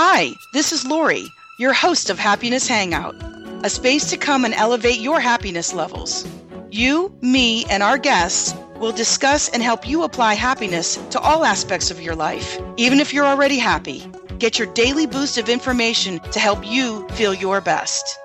Hi, this is Lori, your host of Happiness Hangout, a space to come and elevate your happiness levels. You, me, and our guests will discuss and help you apply happiness to all aspects of your life, even if you're already happy. Get your daily boost of information to help you feel your best.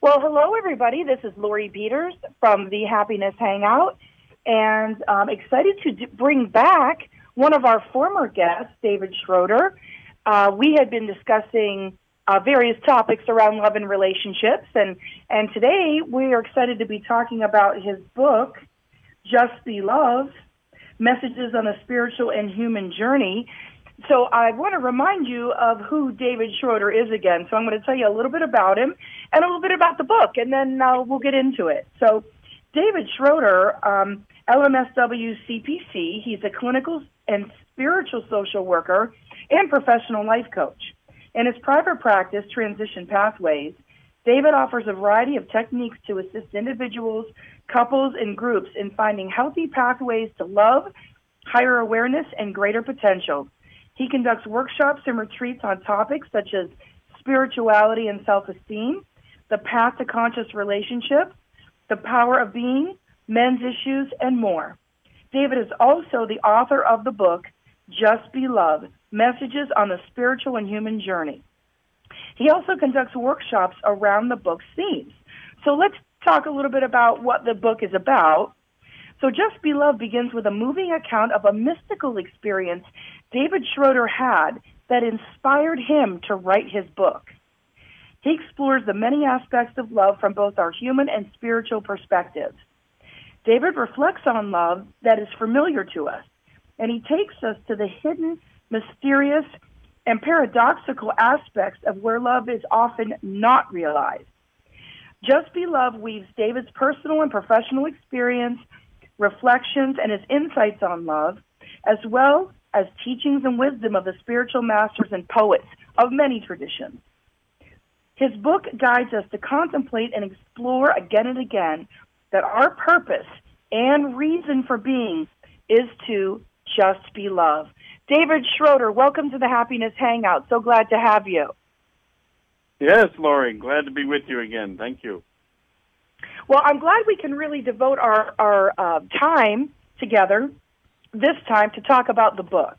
Well, hello, everybody. This is Lori Peters from the Happiness Hangout, and I'm excited to d- bring back one of our former guests, David Schroeder. Uh, we had been discussing uh, various topics around love and relationships, and, and today we are excited to be talking about his book, Just Be Love Messages on a Spiritual and Human Journey. So I want to remind you of who David Schroeder is again. So I'm going to tell you a little bit about him and a little bit about the book, and then uh, we'll get into it. So David Schroeder, um, LMSW CPC, he's a clinical and spiritual social worker and professional life coach. In his private practice, Transition Pathways, David offers a variety of techniques to assist individuals, couples, and groups in finding healthy pathways to love, higher awareness, and greater potential. He conducts workshops and retreats on topics such as spirituality and self esteem, the path to conscious relationships, the power of being, men's issues, and more. David is also the author of the book, Just Be Love Messages on the Spiritual and Human Journey. He also conducts workshops around the book's themes. So let's talk a little bit about what the book is about. So, Just Be Love begins with a moving account of a mystical experience David Schroeder had that inspired him to write his book. He explores the many aspects of love from both our human and spiritual perspectives. David reflects on love that is familiar to us, and he takes us to the hidden, mysterious, and paradoxical aspects of where love is often not realized. Just Be Love weaves David's personal and professional experience, reflections, and his insights on love, as well as teachings and wisdom of the spiritual masters and poets of many traditions. His book guides us to contemplate and explore again and again that our purpose and reason for being is to just be love. David Schroeder, welcome to the Happiness Hangout. So glad to have you. Yes, Lori, glad to be with you again. Thank you. Well, I'm glad we can really devote our, our uh, time together this time to talk about the book.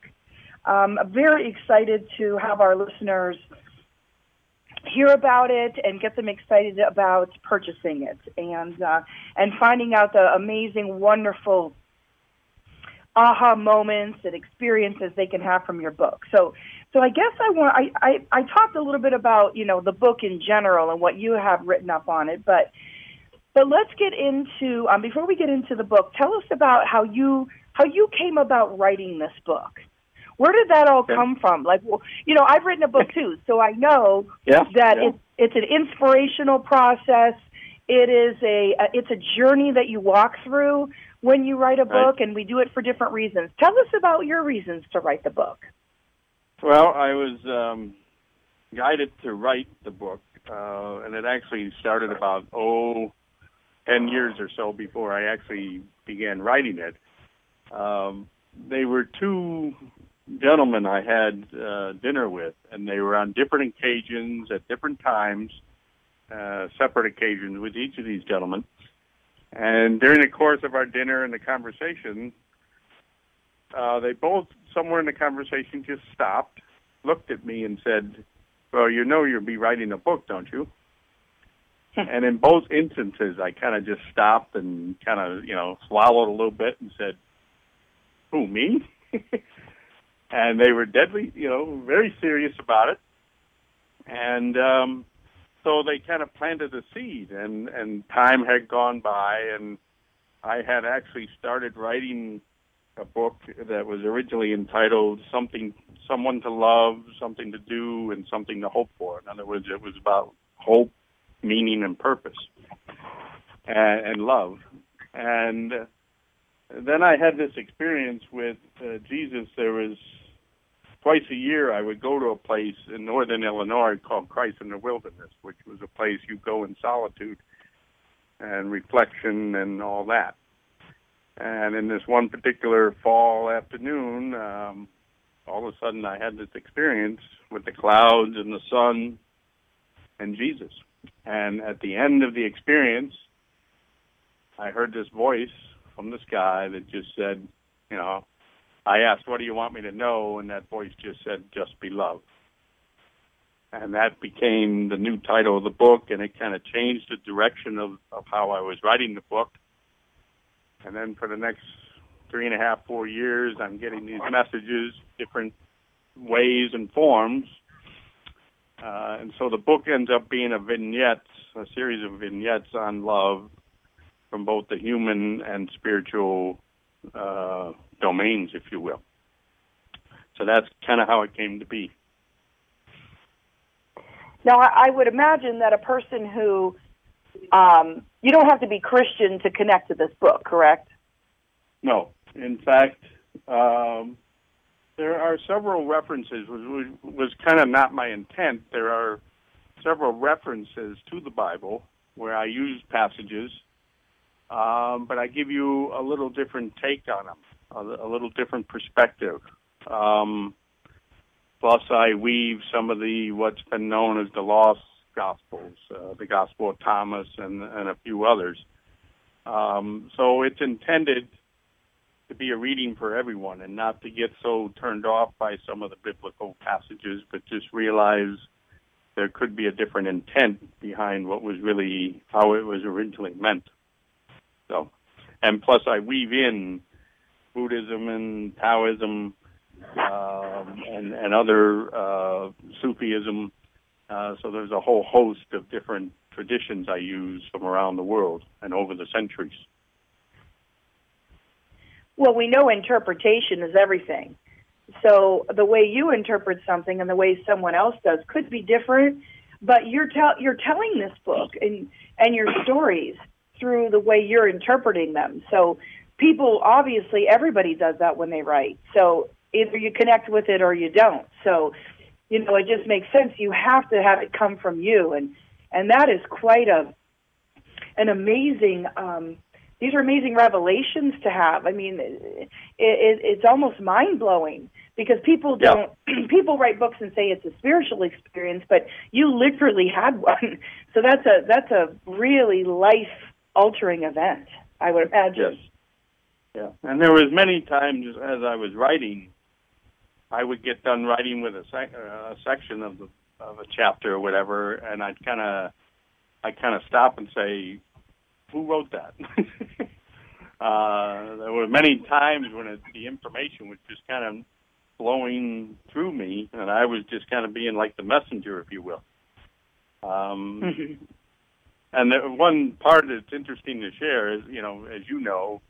Um, I'm very excited to have our listeners hear about it and get them excited about purchasing it and uh, and finding out the amazing, wonderful aha moments and experiences they can have from your book. So, so I guess I want I, I I talked a little bit about you know the book in general and what you have written up on it, but but let's get into um, before we get into the book. Tell us about how you how you came about writing this book. Where did that all come from? Like, well, you know, I've written a book too, so I know yeah, that yeah. It, it's an inspirational process. It is a, a it's a journey that you walk through when you write a book, Right. and we do it for different reasons. Tell us about your reasons to write the book. Well, I was um, guided to write the book, uh, and it actually started about oh, ten years or so before I actually began writing it. Um, they were two gentlemen I had uh, dinner with, and they were on different occasions at different times, uh, separate occasions with each of these gentlemen. And during the course of our dinner and the conversation, uh, they both, somewhere in the conversation, just stopped, looked at me, and said, "Well, you know, you'll be writing a book, don't you?" and in both instances, I kind of just stopped and kind of, you know, swallowed a little bit and said, "Who me?" and they were deadly, you know, very serious about it. And um, so they kind of planted a seed, and and time had gone by, and I had actually started writing a book that was originally entitled "Something, Someone to Love, Something to Do, and Something to Hope For." In other words, it was about hope, meaning, and purpose, and, and love. And then I had this experience with uh, Jesus. There was twice a year I would go to a place in northern Illinois called Christ in the Wilderness, which was a place you go in solitude and reflection and all that. And in this one particular fall afternoon, um, all of a sudden I had this experience with the clouds and the sun and Jesus. And at the end of the experience, I heard this voice from the sky that just said, you know, I asked, what do you want me to know? And that voice just said, just be love. And that became the new title of the book, and it kind of changed the direction of, of how I was writing the book. And then for the next three and a half, four years, I'm getting these messages, different ways and forms. Uh, and so the book ends up being a vignette, a series of vignettes on love from both the human and spiritual uh, domains, if you will. So that's kind of how it came to be. Now, I would imagine that a person who um, you don't have to be Christian to connect to this book, correct? No. In fact, um, there are several references, which was kind of not my intent. There are several references to the Bible where I use passages, um, but I give you a little different take on them, a, a little different perspective. Um, plus, I weave some of the what's been known as the lost gospels, uh, the Gospel of Thomas, and and a few others. Um, so it's intended to be a reading for everyone and not to get so turned off by some of the biblical passages, but just realize there could be a different intent behind what was really how it was originally meant. So, and plus I weave in Buddhism and Taoism um, and and other uh, Sufism. Uh, so there's a whole host of different traditions I use from around the world and over the centuries. Well, we know interpretation is everything. So the way you interpret something and the way someone else does could be different, but you're tell you're telling this book and and your stories through the way you're interpreting them. So people obviously everybody does that when they write. So either you connect with it or you don't. So you know, it just makes sense. You have to have it come from you and and that is quite a an amazing um these are amazing revelations to have. I mean, it, it, it's almost mind blowing because people don't yeah. people write books and say it's a spiritual experience, but you literally had one. So that's a that's a really life altering event. I would imagine. Yes. Yeah, and there was many times as I was writing, I would get done writing with a, sec- uh, a section of the of a chapter or whatever, and I'd kind of I kind of stop and say, who wrote that? uh, there were many times when it, the information was just kind of flowing through me, and I was just kind of being like the messenger, if you will. Um, mm-hmm. And the one part that's interesting to share is, you know, as you know,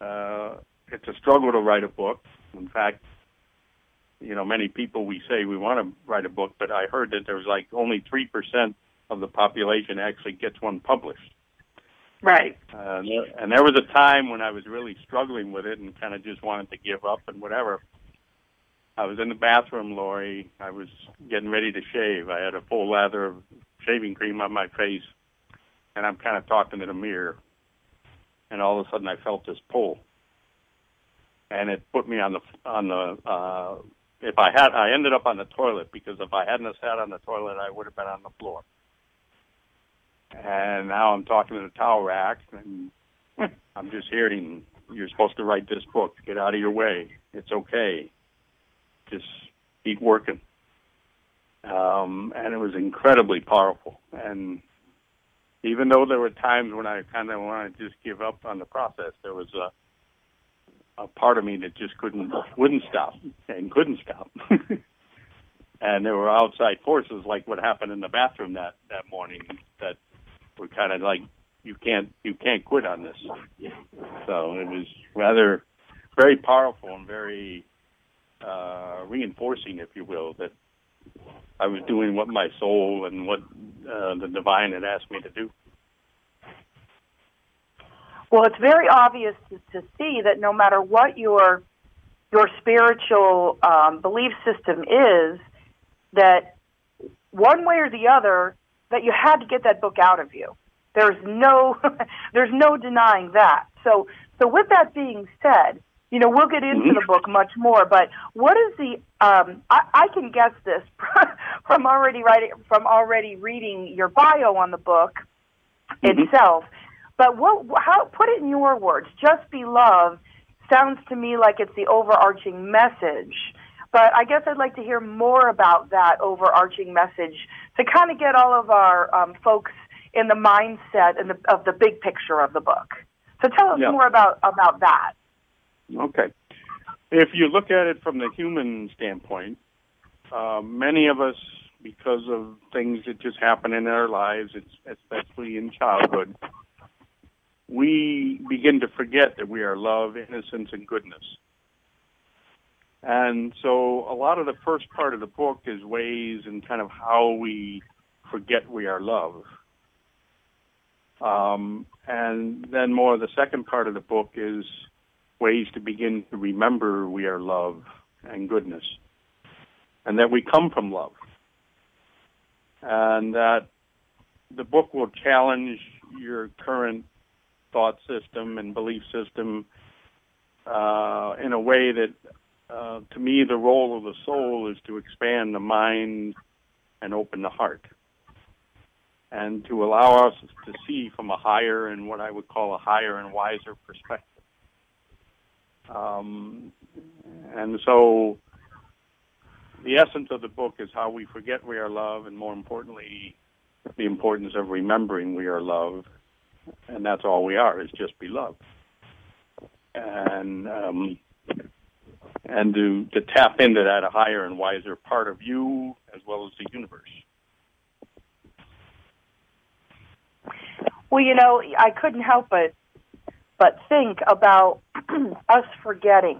uh, it's a struggle to write a book. In fact, you know, many people we say we want to write a book, but I heard that there's like only three percent of the population actually gets one published. Right. Uh, and, there, and there was a time when I was really struggling with it and kind of just wanted to give up and whatever. I was in the bathroom, Lori. I was getting ready to shave. I had a full lather of shaving cream on my face, and I'm kind of talking to the mirror. And all of a sudden, I felt this pull, and it put me on the on the. Uh, if I had, I ended up on the toilet because if I hadn't sat on the toilet, I would have been on the floor and now I'm talking to the towel rack, and I'm just hearing you're supposed to write this book. Get out of your way. It's okay. Just keep working. Um, and it was incredibly powerful. And even though there were times when I kind of wanted to just give up on the process, there was a a part of me that just couldn't wouldn't stop and couldn't stop. and there were outside forces like what happened in the bathroom that that morning that were kind of like you can't you can't quit on this. So it was rather very powerful and very uh, reinforcing, if you will, that I was doing what my soul and what uh, the divine had asked me to do. Well, it's very obvious to, to see that no matter what your your spiritual um, belief system is, that one way or the other, that you had to get that book out of you. There's no there's no denying that. So so with that being said, you know we'll get into mm-hmm. the book much more. But what is the um, I, I can guess this from already writing from already reading your bio on the book mm-hmm. itself. But what how put it in your words? Just be love sounds to me like it's the overarching message. But I guess I'd like to hear more about that overarching message to kind of get all of our um, folks in the mindset and the, of the big picture of the book. So tell us yeah. more about about that. Okay. If you look at it from the human standpoint, uh, many of us, because of things that just happen in our lives, especially in childhood, we begin to forget that we are love, innocence, and goodness. And so a lot of the first part of the book is ways and kind of how we forget we are love. Um, and then more the second part of the book is ways to begin to remember we are love and goodness. And that we come from love. And that the book will challenge your current thought system and belief system uh, in a way that, uh, to me, the role of the soul is to expand the mind and open the heart, and to allow us to see from a higher and what I would call a higher and wiser perspective. Um, and so, the essence of the book is how we forget we are love, and more importantly, the importance of remembering we are love and that's all we are is just beloved. And um, and to to tap into that a higher and wiser part of you as well as the universe. Well, you know, I couldn't help but but think about us forgetting.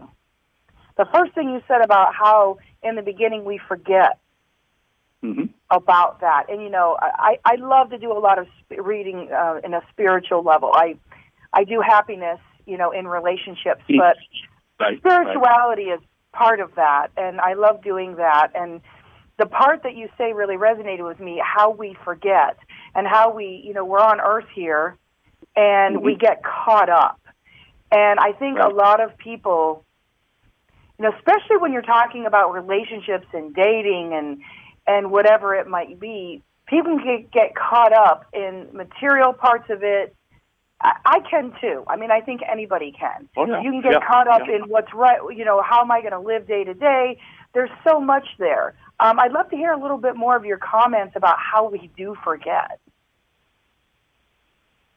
The first thing you said about how in the beginning we forget mm-hmm. about that. And you know, I I love to do a lot of sp- reading uh, in a spiritual level. I I do happiness, you know, in relationships, mm-hmm. but right, spirituality right. is part of that, and I love doing that. And the part that you say really resonated with me: how we forget and how we, you know, we're on Earth here, and mm-hmm. we get caught up. And I think right. a lot of people you know, especially when you're talking about relationships and dating and and whatever it might be, people can get caught up in material parts of it. I, I can too. I mean, I think anybody can. Oh, yeah. You can get yeah. caught up yeah. in what's right. You know, how am I going to live day to day? There's so much there. Um, I'd love to hear a little bit more of your comments about how we do forget.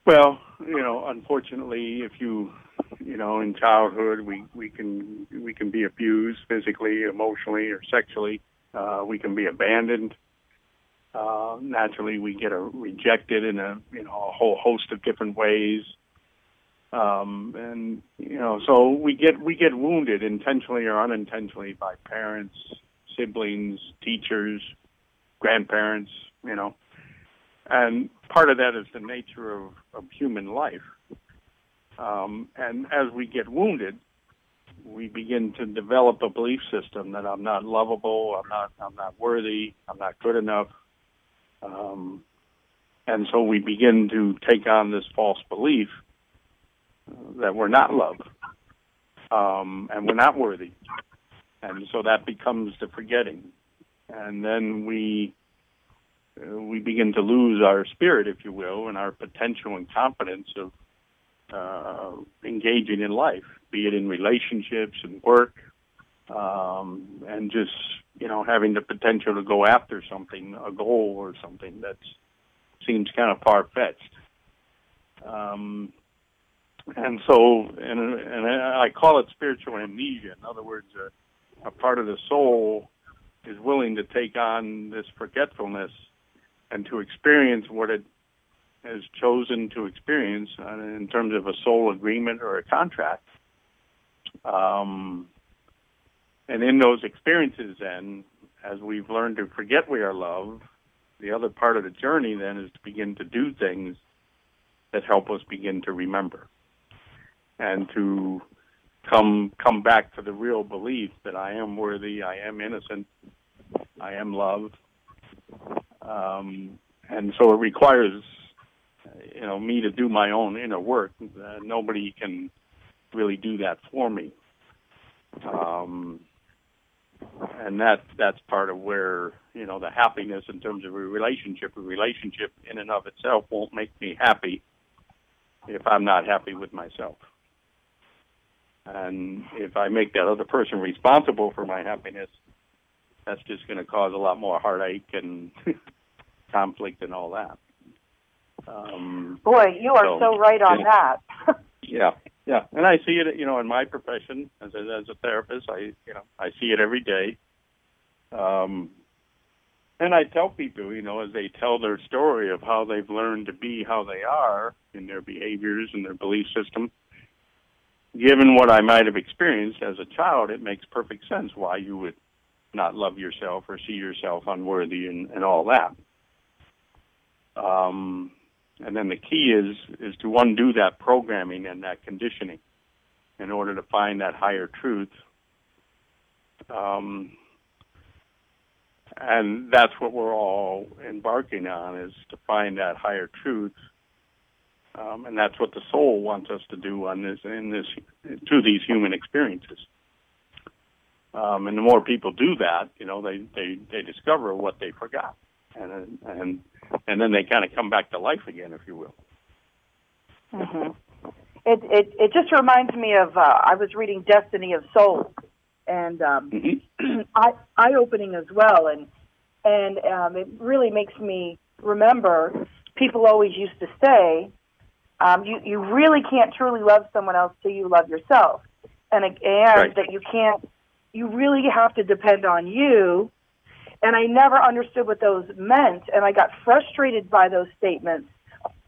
Well, you know, unfortunately, if you, you know, in childhood, we we can we can be abused physically, emotionally, or sexually. Uh, we can be abandoned. Uh, naturally, we get a, rejected in a you know a whole host of different ways, um, and you know so we get we get wounded intentionally or unintentionally by parents, siblings, teachers, grandparents. You know, and part of that is the nature of, of human life. Um, and as we get wounded, we begin to develop a belief system that I'm not lovable, I'm not, I'm not worthy, I'm not good enough. Um, and so we begin to take on this false belief that we're not loved, um, and we're not worthy. And so that becomes the forgetting. And then we, we begin to lose our spirit, if you will, and our potential and confidence of uh, engaging in life, be it in relationships and work, um, and just you know having the potential to go after something, a goal or something that seems kind of far fetched. Um, and so, and, and I call it spiritual amnesia. In other words, a, a part of the soul is willing to take on this forgetfulness and to experience what it has chosen to experience uh, in terms of a soul agreement or a contract. Um, and in those experiences, then, as we've learned to forget we are loved, the other part of the journey then is to begin to do things that help us begin to remember and to come come back to the real belief that I am worthy, I am innocent, I am loved. Um, and so it requires you know, me to do my own inner work. Uh, nobody can really do that for me. Um, and that that's part of where you know the happiness in terms of a relationship. A relationship in and of itself won't make me happy if I'm not happy with myself. And if I make that other person responsible for my happiness, that's just going to cause a lot more heartache and conflict and all that. Um, Boy, you are so, so right on that. yeah, yeah, and I see it, you know, in my profession as a, as a therapist. I, you know, I see it every day. Um, and I tell people, you know, as they tell their story of how they've learned to be how they are in their behaviors and their belief system, given what I might have experienced as a child, it makes perfect sense why you would not love yourself or see yourself unworthy and, and all that. Um, and then the key is is to undo that programming and that conditioning in order to find that higher truth. Um, and that's what we're all embarking on is to find that higher truth. Um, and that's what the soul wants us to do on this in this through these human experiences. Um, and the more people do that, you know, they, they, they discover what they forgot. And, and and then they kind of come back to life again, if you will. Mm-hmm. It, it it just reminds me of uh, I was reading Destiny of Souls, and um, mm-hmm. eye eye opening as well, and and um, it really makes me remember people always used to say, um, you you really can't truly love someone else till you love yourself, and and right. that you can't you really have to depend on you and I never understood what those meant, and I got frustrated by those statements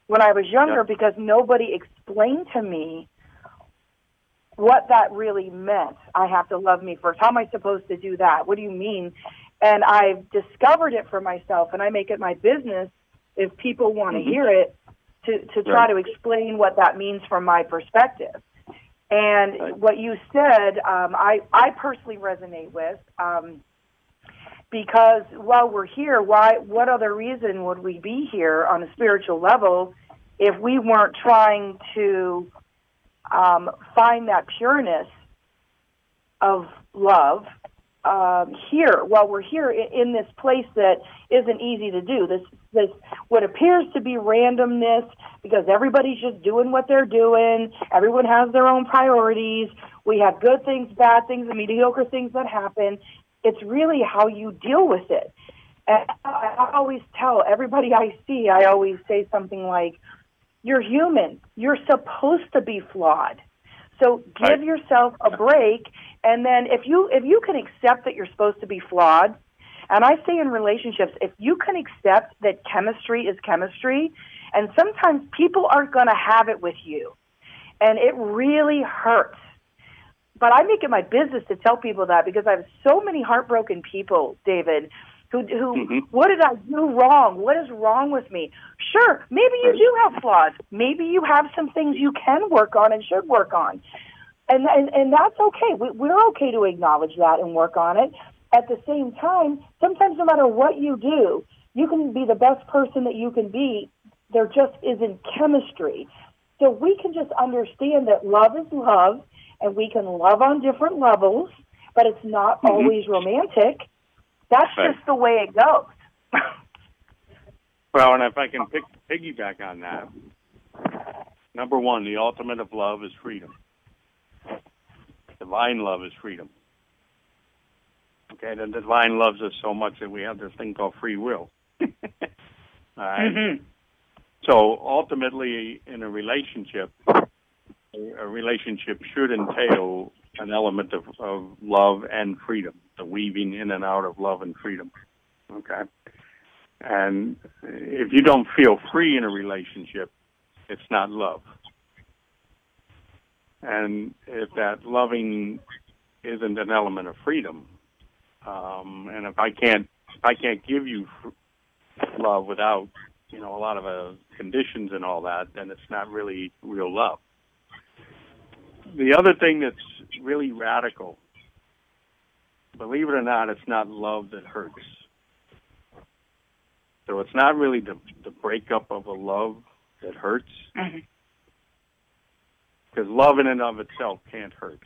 when I was younger because nobody explained to me what that really meant. I have to love me first. How am I supposed to do that? What do you mean? And I've discovered it for myself, and I make it my business if people want to mm-hmm. hear it to, to try to explain what that means from my perspective. And right. what you said, um, I, I personally resonate with. Um, because while we're here, why what other reason would we be here on a spiritual level if we weren't trying to um, find that pureness of love um, here? While we're here in, this place that isn't easy to do this this what appears to be randomness because everybody's just doing what they're doing everyone has their own priorities we have good things bad things and mediocre things that happen it's really how you deal with it. And I always tell everybody I see, I always say something like, "You're human. You're supposed to be flawed. So give right. yourself a break." And then if you if you can accept that you're supposed to be flawed, and I say in relationships, if you can accept that chemistry is chemistry, and sometimes people aren't going to have it with you, and it really hurts but I make it my business to tell people that because I have so many heartbroken people, David, who who mm-hmm. what did I do wrong? What is wrong with me? Sure, maybe you do have flaws. Maybe you have some things you can work on and should work on. And and, and that's okay. We, we're okay to acknowledge that and work on it. At the same time, sometimes no matter what you do, you can be the best person that you can be. There just isn't chemistry. So we can just understand that love is love and we can love on different levels, but it's not mm-hmm. always romantic. That's right. just the way it goes. well, and if I can pick, piggyback on that, number one, the ultimate of love is freedom. Divine love is freedom. Okay, the divine loves us so much that we have this thing called free will. All right? mm-hmm. So ultimately, in a relationship, a relationship should entail an element of, of love and freedom, the weaving in and out of love and freedom. Okay? And if you don't feel free in a relationship, it's not love. And if that loving isn't an element of freedom, um, and if I can't, if I can't give you love without, you know, a lot of uh, conditions and all that, then it's not really real love the other thing that's really radical, believe it or not, it's not love that hurts. So it's not really the, the breakup of a love that hurts. Mm-hmm. Because love in and of itself can't hurt.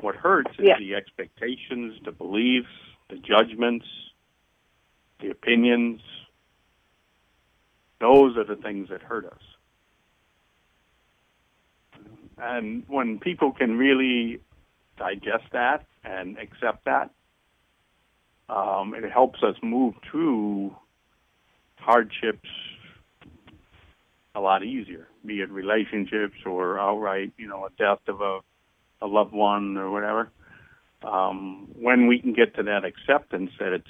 What hurts is Yeah. the expectations, the beliefs, the judgments, the opinions. Those are the things that hurt us. And when people can really digest that and accept that, um, it helps us move through hardships a lot easier, be it relationships or outright, you know, a death of a, a loved one or whatever. Um, when we can get to that acceptance that it's,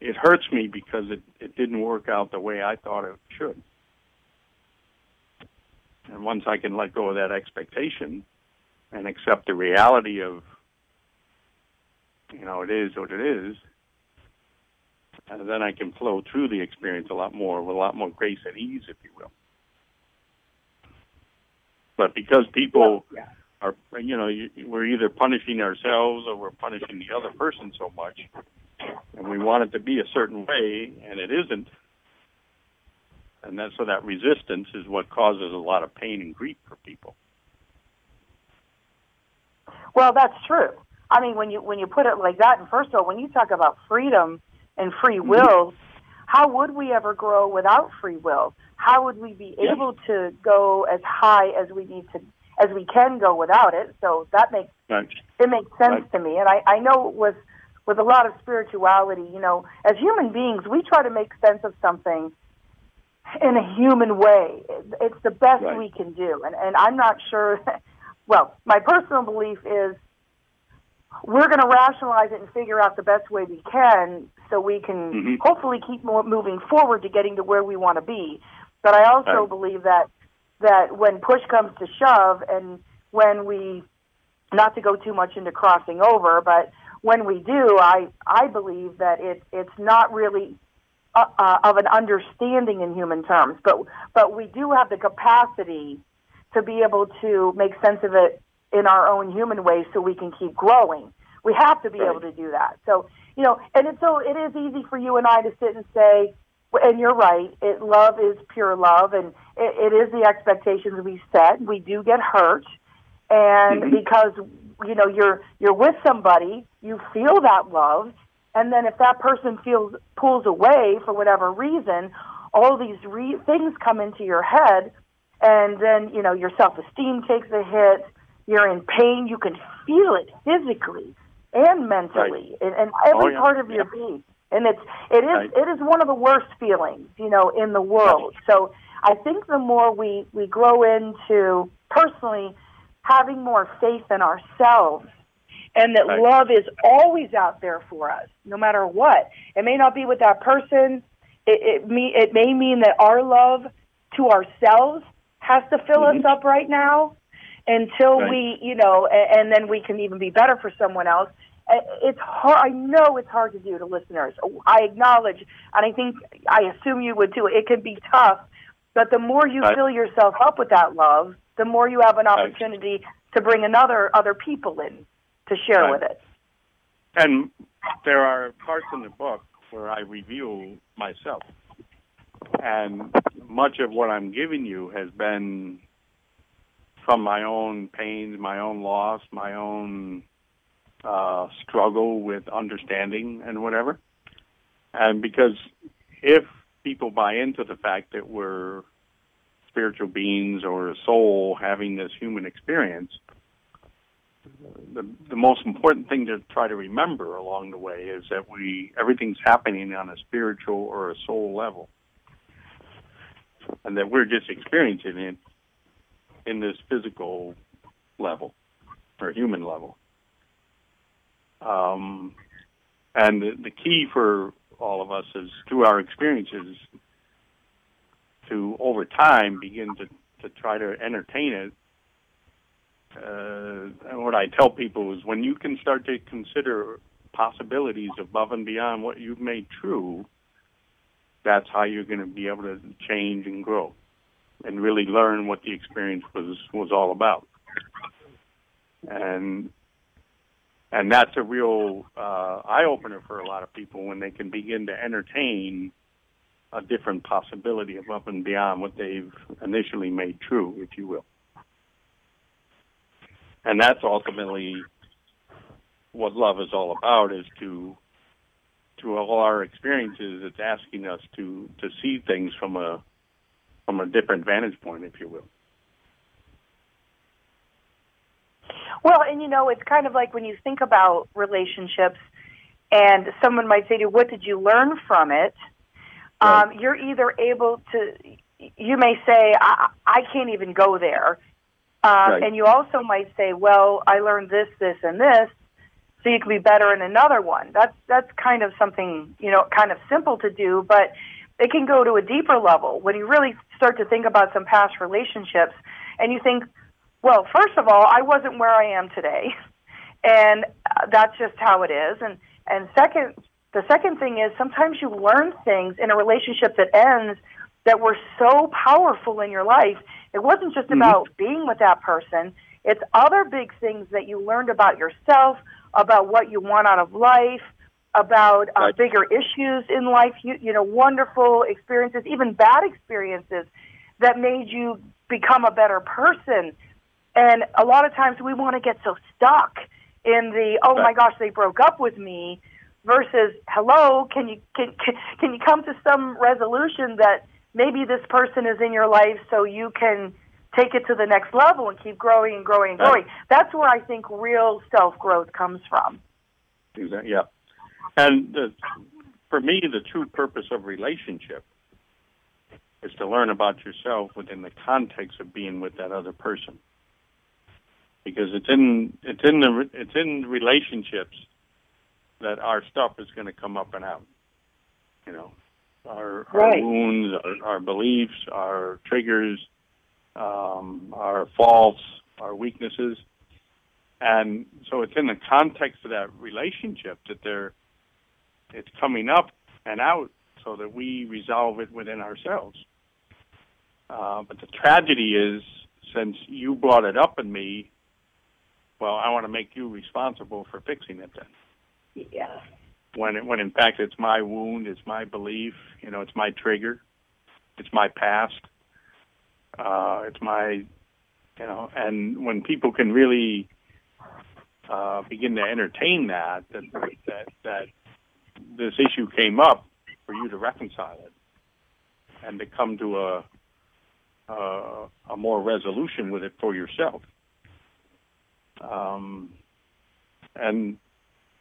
it hurts me because it, it didn't work out the way I thought it should. And once I can let go of that expectation and accept the reality of, you know, it is what it is, and then I can flow through the experience a lot more with a lot more grace and ease, if you will. But because people Yeah. are, you know, we're either punishing ourselves or we're punishing the other person so much, and we want it to be a certain way, and it isn't. And that's so that resistance is what causes a lot of pain and grief for people. Well, that's true. I mean, when you when you put it like that, and first of all, when you talk about freedom and free mm-hmm. will, how would we ever grow without free will? How would we be Yeah. able to go as high as we need to, as we can go without it? So that makes Right. it makes sense Right. to me, and I I know with with a lot of spirituality, you know, as human beings, we try to make sense of something in a human way. It's the best Right. we can do, and and I'm not sure. Well, my personal belief is we're going to rationalize it and figure out the best way we can so we can Mhm. hopefully keep mo- moving forward to getting to where we want to be. But I also Right. believe that that when push comes to shove and when we not to go too much into crossing over, but when we do, I I believe that it it's not really uh, uh, of an understanding in human terms, but but we do have the capacity to be able to make sense of it in our own human way, so we can keep growing. We have to be Right. able to do that. So you know, and it's so it is easy for you and I to sit and say, and you're right. It love is pure love, and it, it is the expectations we set. We do get hurt, and Mhm. because you know you're you're with somebody, you feel that love, and then if that person feels pulls away for whatever reason, all these re- things come into your head, and then you know your self esteem takes a hit. You're in pain. You can feel it physically and mentally, and, and every oh, yeah. part of your Yeah. being. And it's it is Right. it is one of the worst feelings, you know, in the world. So I think the more we we grow into personally having more faith in ourselves and that Right. love is always out there for us, no matter what. It may not be with that person. It it, me, it may mean that our love to ourselves has to fill Mhm. us up right now until Right. we, you know, and, and then we can even be better for someone else. It's hard. I know it's hard to do to listeners. I acknowledge, and I think I assume you would too. It can be tough, but the more you Right. fill yourself up with that love, the more you have an opportunity to bring another other people in to share Right. with it. And there are parts in the book where I review myself. And much of what I'm giving you has been from my own pains, my own loss, my own uh, struggle with understanding and whatever. And because if people buy into the fact that we're spiritual beings or a soul having this human experience, the the most important thing to try to remember along the way is that we everything's happening on a spiritual or a soul level, and that we're just experiencing it in this physical level or human level. Um, and the, the key for all of us is through our experiences to over time begin to to try to entertain it uh, what I tell people is when you can start to consider possibilities above and beyond what you've made true, that's how you're going to be able to change and grow and really learn what the experience was was all about. And and that's a real uh, eye opener for a lot of people when they can begin to entertain a different possibility above and beyond what they've initially made true, if you will. And that's ultimately what love is all about is to to all our experiences it's asking us to to see things from a from a different vantage point if you will. Well and you know it's kind of like when you think about relationships and someone might say to you what did you learn from it? Right. um, you're either able to you may say i, I can't even go there um, right. and you also might say well i learned this this and this so you can be better in another one. That's that's kind of something you know, kind of simple to do, but it can go to a deeper level when you really start to think about some past relationships, and you think, well, first of all, I wasn't where I am today, and uh, that's just how it is, and and second, the second thing is sometimes you learn things in a relationship that ends that were so powerful in your life. It wasn't just mm-hmm. about being with that person. It's other big things that you learned about yourself, about what you want out of life, about uh, right. bigger issues in life, you, you know, wonderful experiences, even bad experiences that made you become a better person. And a lot of times we want to get so stuck in the, oh my gosh, they broke up with me versus, hello, can you, can, can, can you come to some resolution that maybe this person is in your life so you can take it to the next level and keep growing and growing and growing. That's where I think real self growth comes from. Exactly. Yeah, and the, for me, the true purpose of relationship is to learn about yourself within the context of being with that other person. Because it's in it's in the it's in relationships that our stuff is going to come up and out. You know, our, right. our wounds, our, our beliefs, our triggers, um, our faults, our weaknesses. And so it's in the context of that relationship that they're, it's coming up and out so that we resolve it within ourselves. Uh, but the tragedy is, since you brought it up in me, well, I want to make you responsible for fixing it then. Yeah. When, it, when in fact it's my wound, it's my belief, you know, it's my trigger, it's my past uh, it's my, you know, and when people can really uh, begin to entertain that, that that that this issue came up for you to reconcile it and to come to a a, a more resolution with it for yourself. Um, and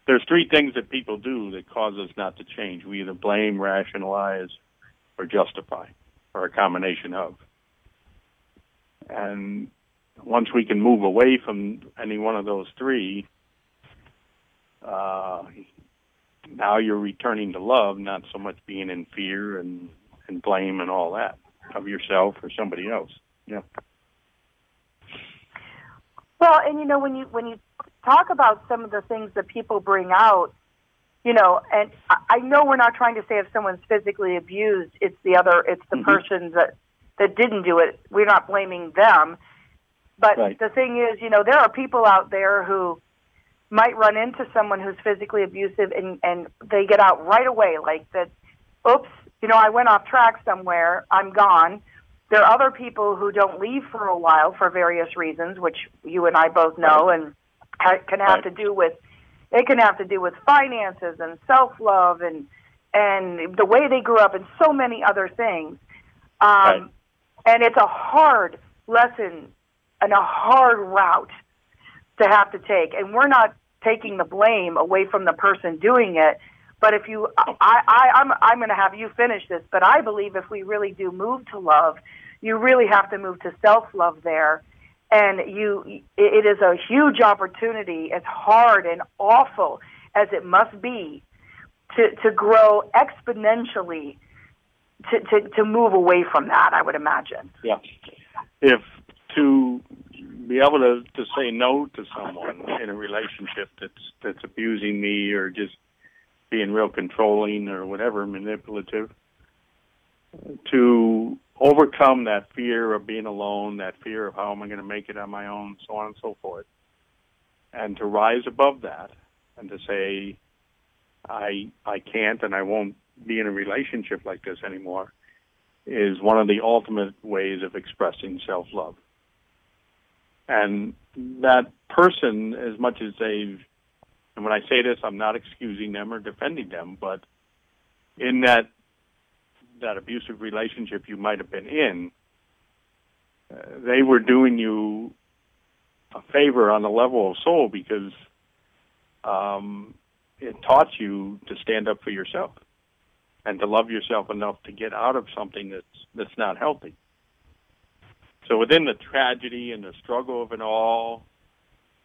there's three things that people do that cause us not to change. We either blame, rationalize, or justify, or a combination of. And once we can move away from any one of those three, uh, now you're returning to love, not so much being in fear and, and blame and all that of yourself or somebody else. Yeah. Well, and you know when you when you talk about some of the things that people bring out, you know, and I know we're not trying to say if someone's physically abused, it's the other, it's the mm-hmm. person that that didn't do it. We're not blaming them. But right. the thing is, you know, there are people out there who might run into someone who's physically abusive and and they get out right away like that oops, you know, I went off track somewhere, I'm gone. There are other people who don't leave for a while for various reasons, which you and I both know and can have right. to do with it can have to do with finances and self-love and and the way they grew up and so many other things. Um, right. And it's a hard lesson and a hard route to have to take. And we're not taking the blame away from the person doing it. But if you, I, I, I'm, I'm going to have you finish this. But I believe if we really do move to love, you really have to move to self love there. And you, it is a huge opportunity, as hard and awful as it must be, to, to grow exponentially to, to, to move away from that, I would imagine. Yeah. If to be able to, to say no to someone in a relationship that's that's abusing me or just being real controlling or whatever, manipulative, to overcome that fear of being alone, that fear of how am I going to make it on my own, so on and so forth, and to rise above that and to say, I I can't and I won't be in a relationship like this anymore is one of the ultimate ways of expressing self-love. And that person, as much as they've, and when I say this, I'm not excusing them or defending them, but in that that abusive relationship you might have been in, uh, they were doing you a favor on the level of soul because um, it taught you to stand up for yourself and to love yourself enough to get out of something that's that's not healthy. So within the tragedy and the struggle of it all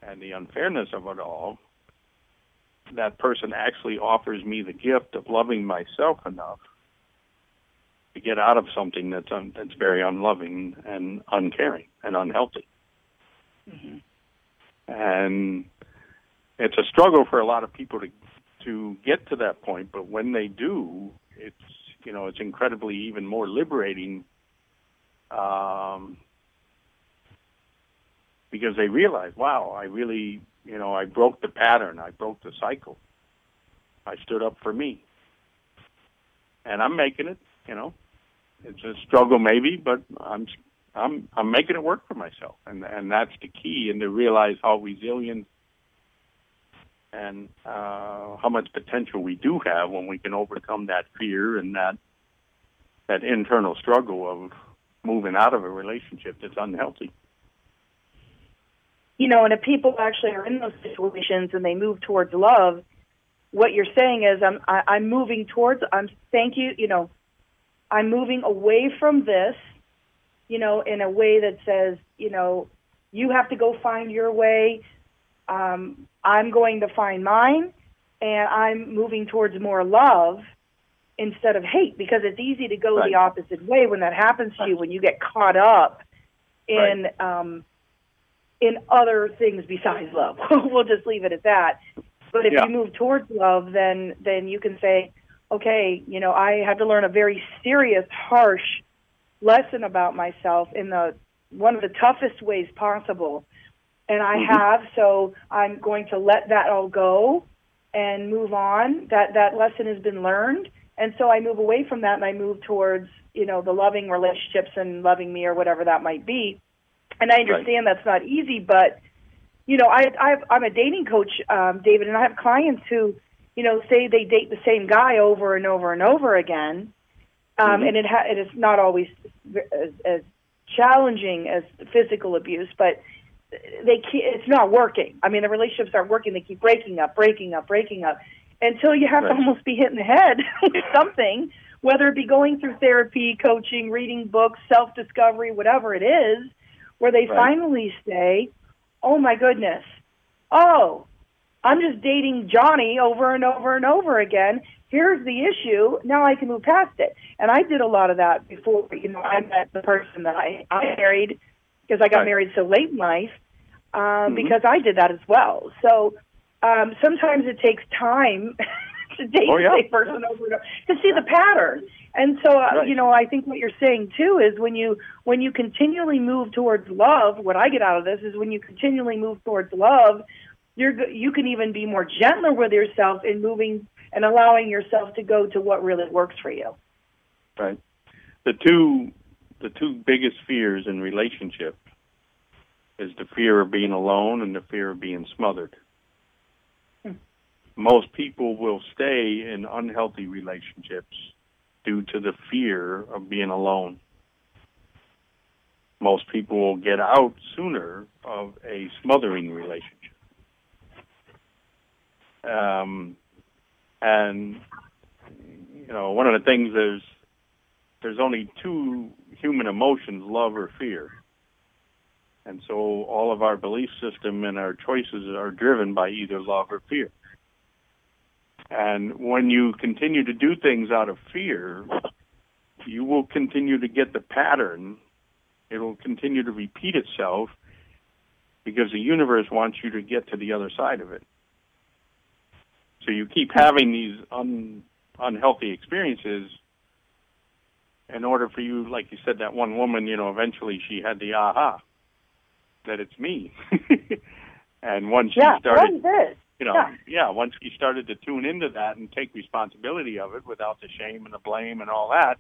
and the unfairness of it all, that person actually offers me the gift of loving myself enough to get out of something that's un, that's very unloving and uncaring and unhealthy. Mm-hmm. And it's a struggle for a lot of people to to get to that point, but when they do, it's you know it's incredibly even more liberating um, because they realize, wow, I really you know I broke the pattern, I broke the cycle, I stood up for me, and I'm making it. You know, it's a struggle maybe, but I'm I'm I'm making it work for myself, and and that's the key, and to realize how resilient and uh, how much potential we do have when we can overcome that fear and that that internal struggle of moving out of a relationship that's unhealthy. You know, and if people actually are in those situations and they move towards love, what you're saying is, I'm I, I'm moving towards. I'm thank you. You know, I'm moving away from this. You know, in a way that says, you know, you have to go find your way um, I'm going to find mine, and I'm moving towards more love instead of hate because it's easy to go right. the opposite way when that happens to you when you get caught up in right. um, in other things besides love. we'll just leave it at that. But if yeah. you move towards love, then then you can say, okay, you know, I had to learn a very serious, harsh lesson about myself in the one of the toughest ways possible and I mm-hmm. have. So I'm going to let that all go and move on. That that lesson has been learned, and so I move away from that and I move towards you know the loving relationships and loving me or whatever that might be. And I understand right. that's not easy, but you know I I've, I'm a dating coach, um, David, and I have clients who you know say they date the same guy over and over and over again. Um, mm-hmm. And it, ha- it is not always as, as challenging as physical abuse, but they keep, it's not working. I mean, the relationships aren't working. They keep breaking up, breaking up, breaking up, until you have right. to almost be hit in the head with something, whether it be going through therapy, coaching, reading books, self discovery, whatever it is, where they right. finally say, "Oh my goodness, oh, I'm just dating Johnny over and over and over again." Here's the issue. Now I can move past it. And I did a lot of that before. You know, I met the person that I I married because I got right. married so late in life um, mm-hmm. because I did that as well. So um, sometimes it takes time to date oh, yeah. the same person over and over to see the pattern. And so, uh, right. you know, I think what you're saying too is when you when you continually move towards love. What I get out of this is when you continually move towards love, you're you can even be more gentler with yourself in moving and allowing yourself to go to what really works for you. Right. The two the two biggest fears in relationship is the fear of being alone and the fear of being smothered. Hmm. Most people will stay in unhealthy relationships due to the fear of being alone. Most people will get out sooner of a smothering relationship. Um, and you know, one of the things is there's only two human emotions, love or fear. And so all of our belief system and our choices are driven by either love or fear. And when you continue to do things out of fear, you will continue to get the pattern. It will continue to repeat itself because the universe wants you to get to the other side of it. So you keep having these un, unhealthy experiences in order for you, like you said, that one woman, you know, eventually she had the aha that it's me. and once yeah, she started, you know, yeah. yeah, once we started to tune into that and take responsibility of it without the shame and the blame and all that,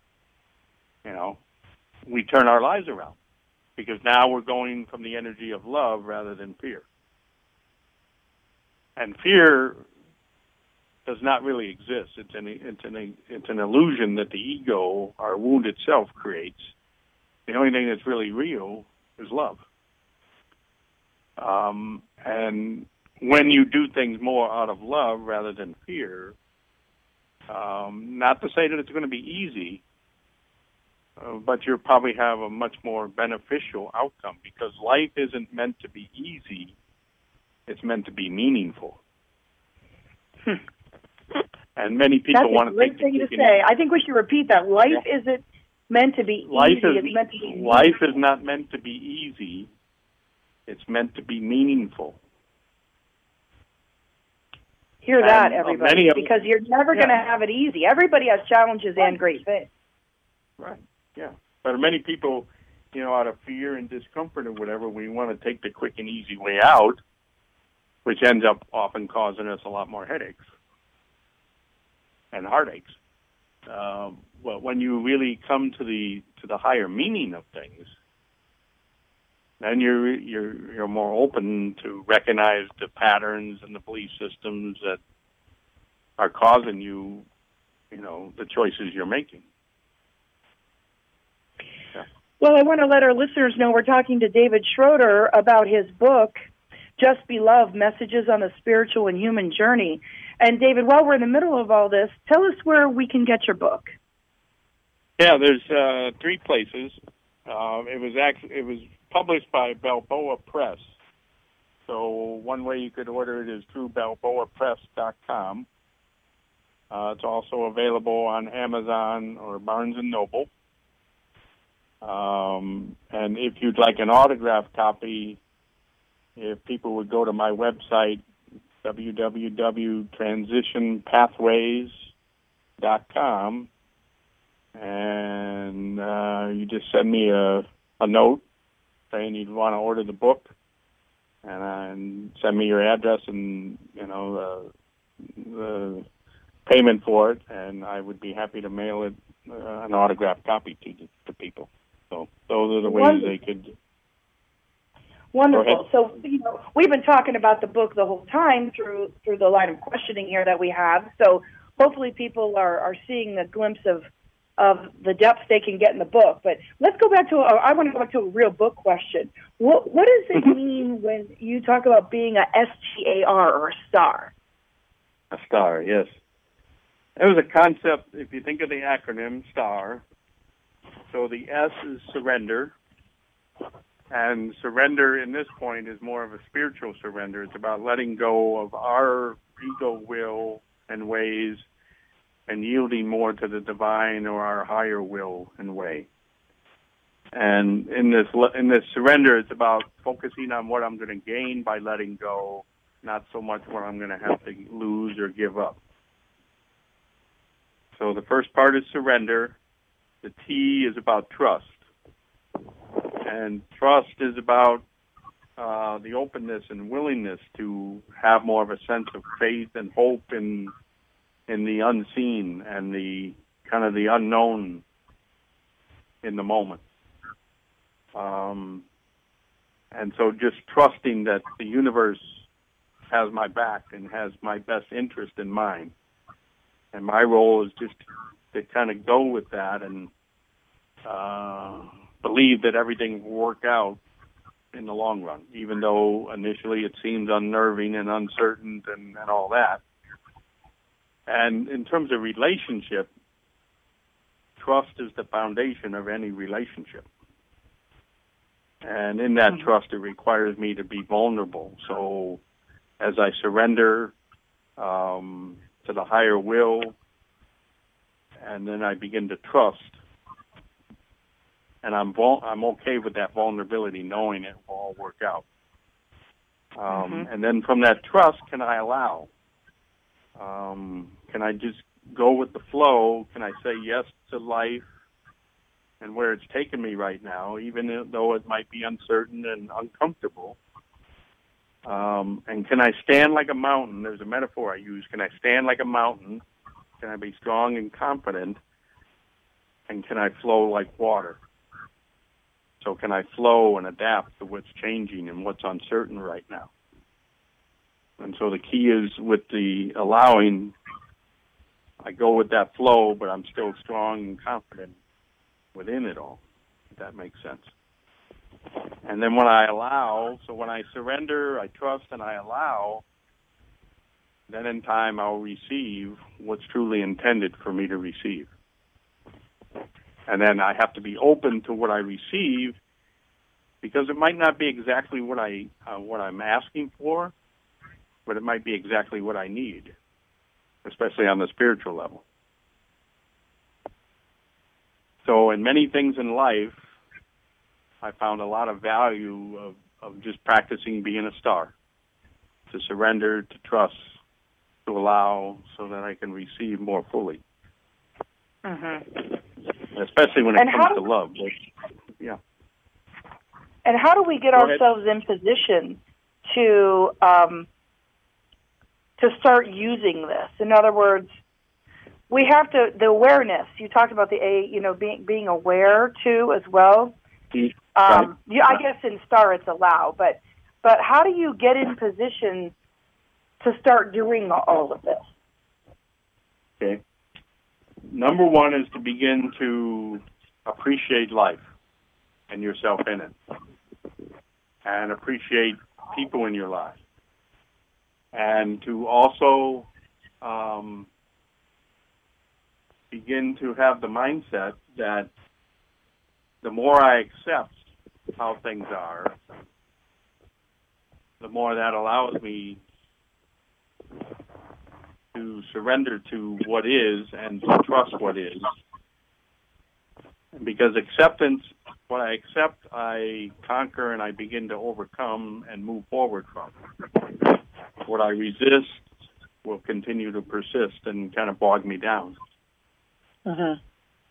you know, we turn our lives around because now we're going from the energy of love rather than fear. And fear does not really exist. It's an it's an it's an illusion that the ego, our wound itself, creates. The only thing that's really real is love. Um, and when you do things more out of love rather than fear, um, not to say that it's going to be easy, uh, but you'll probably have a much more beneficial outcome because life isn't meant to be easy; it's meant to be meaningful. Hmm. And many people That's want to great thing to say. I think we should repeat that. Life yeah. isn't meant to be life easy. Is, it's meant to be life is not meant to be easy. It's meant to be meaningful. Hear and that, uh, everybody, because you're never yeah. going to have it easy. Everybody has challenges right. and great things. Right. Yeah. But many people, you know, out of fear and discomfort or whatever, we want to take the quick and easy way out, which ends up often causing us a lot more headaches and heartaches. Um, but when you really come to the to the higher meaning of things, then you're you're you're more open to recognize the patterns and the belief systems that are causing you, you know, the choices you're making. Well, I want to let our listeners know we're talking to David Schroeder about his book, Just Be Love Messages on the Spiritual and Human Journey. And David, while we're in the middle of all this, tell us where we can get your book. Yeah, there's uh, three places. Uh, it was actually it was published by Balboa Press. So one way you could order it is through balboapress.com. Uh, it's also available on Amazon or Barnes and Noble. Um, and if you'd like an autographed copy, if people would go to my website, www.transitionpathways.com, and uh, you just send me a, a note saying you'd want to order the book, and, uh, and send me your address and you know uh, the payment for it, and I would be happy to mail it uh, an autographed copy to to people. So those are the ways Wonderful. they could. Wonderful. So you know we've been talking about the book the whole time through through the line of questioning here that we have. So hopefully people are are seeing a glimpse of of the depth they can get in the book. But let's go back to a, I want to go back to a real book question. What what does it mm-hmm. mean when you talk about being a S T A R or a star? A star, yes. It was a concept. If you think of the acronym STAR, so the S is surrender, and surrender in this point is more of a spiritual surrender. It's about letting go of our ego will and ways and yielding more to the divine or our higher will and way. And in this in this surrender, it's about focusing on what I'm going to gain by letting go, not so much what I'm going to have to lose or give up. So the first part is surrender. The T is about trust, and trust is about uh, the openness and willingness to have more of a sense of faith and hope in in the unseen and the kind of the unknown in the moment. Um, and so just trusting that the universe has my back and has my best interest in mind. And my role is just to kind of go with that and uh, believe that everything will work out in the long run, even though initially it seems unnerving and uncertain and, and all that. And in terms of relationship, trust is the foundation of any relationship. And in that mm-hmm. trust, it requires me to be vulnerable. So as I surrender um, to the higher will, and then I begin to trust, and I'm vul- I'm okay with that vulnerability, knowing it will all work out. Um, mm-hmm. And then from that trust, can I allow? Um, can I just go with the flow? Can I say yes to life and where it's taken me right now, even though it might be uncertain and uncomfortable? Um, and can I stand like a mountain? There's a metaphor I use. Can I stand like a mountain? Can I be strong and confident? And can I flow like water? So can I flow and adapt to what's changing and what's uncertain right now? And so the key is with the allowing, I go with that flow, but I'm still strong and confident within it all, if that makes sense. And then when I allow, so when I surrender, I trust, and I allow, then in time I'll receive what's truly intended for me to receive. And then I have to be open to what I receive because it might not be exactly what I uh, what I'm asking for, but it might be exactly what I need, especially on the spiritual level. So in many things in life, I found a lot of value of, of just practicing being a star, to surrender, to trust, to allow, so that I can receive more fully. Mm-hmm. Especially when it and comes to love. yeah. And how do we get Go ourselves ahead. in position to um, to start using this? In other words, we have to the awareness. You talked about the a you know being being aware too as well. Right. Um, yeah, I guess in star it's allow, but but how do you get in position to start doing all of this? Okay. Number one is to begin to appreciate life and yourself in it, and appreciate people in your life, and to also um, begin to have the mindset that the more I accept how things are, the more that allows me to surrender to what is and to trust what is. Because acceptance, what I accept, I conquer and I begin to overcome and move forward from. What I resist will continue to persist and kind of bog me down. Mm-hmm.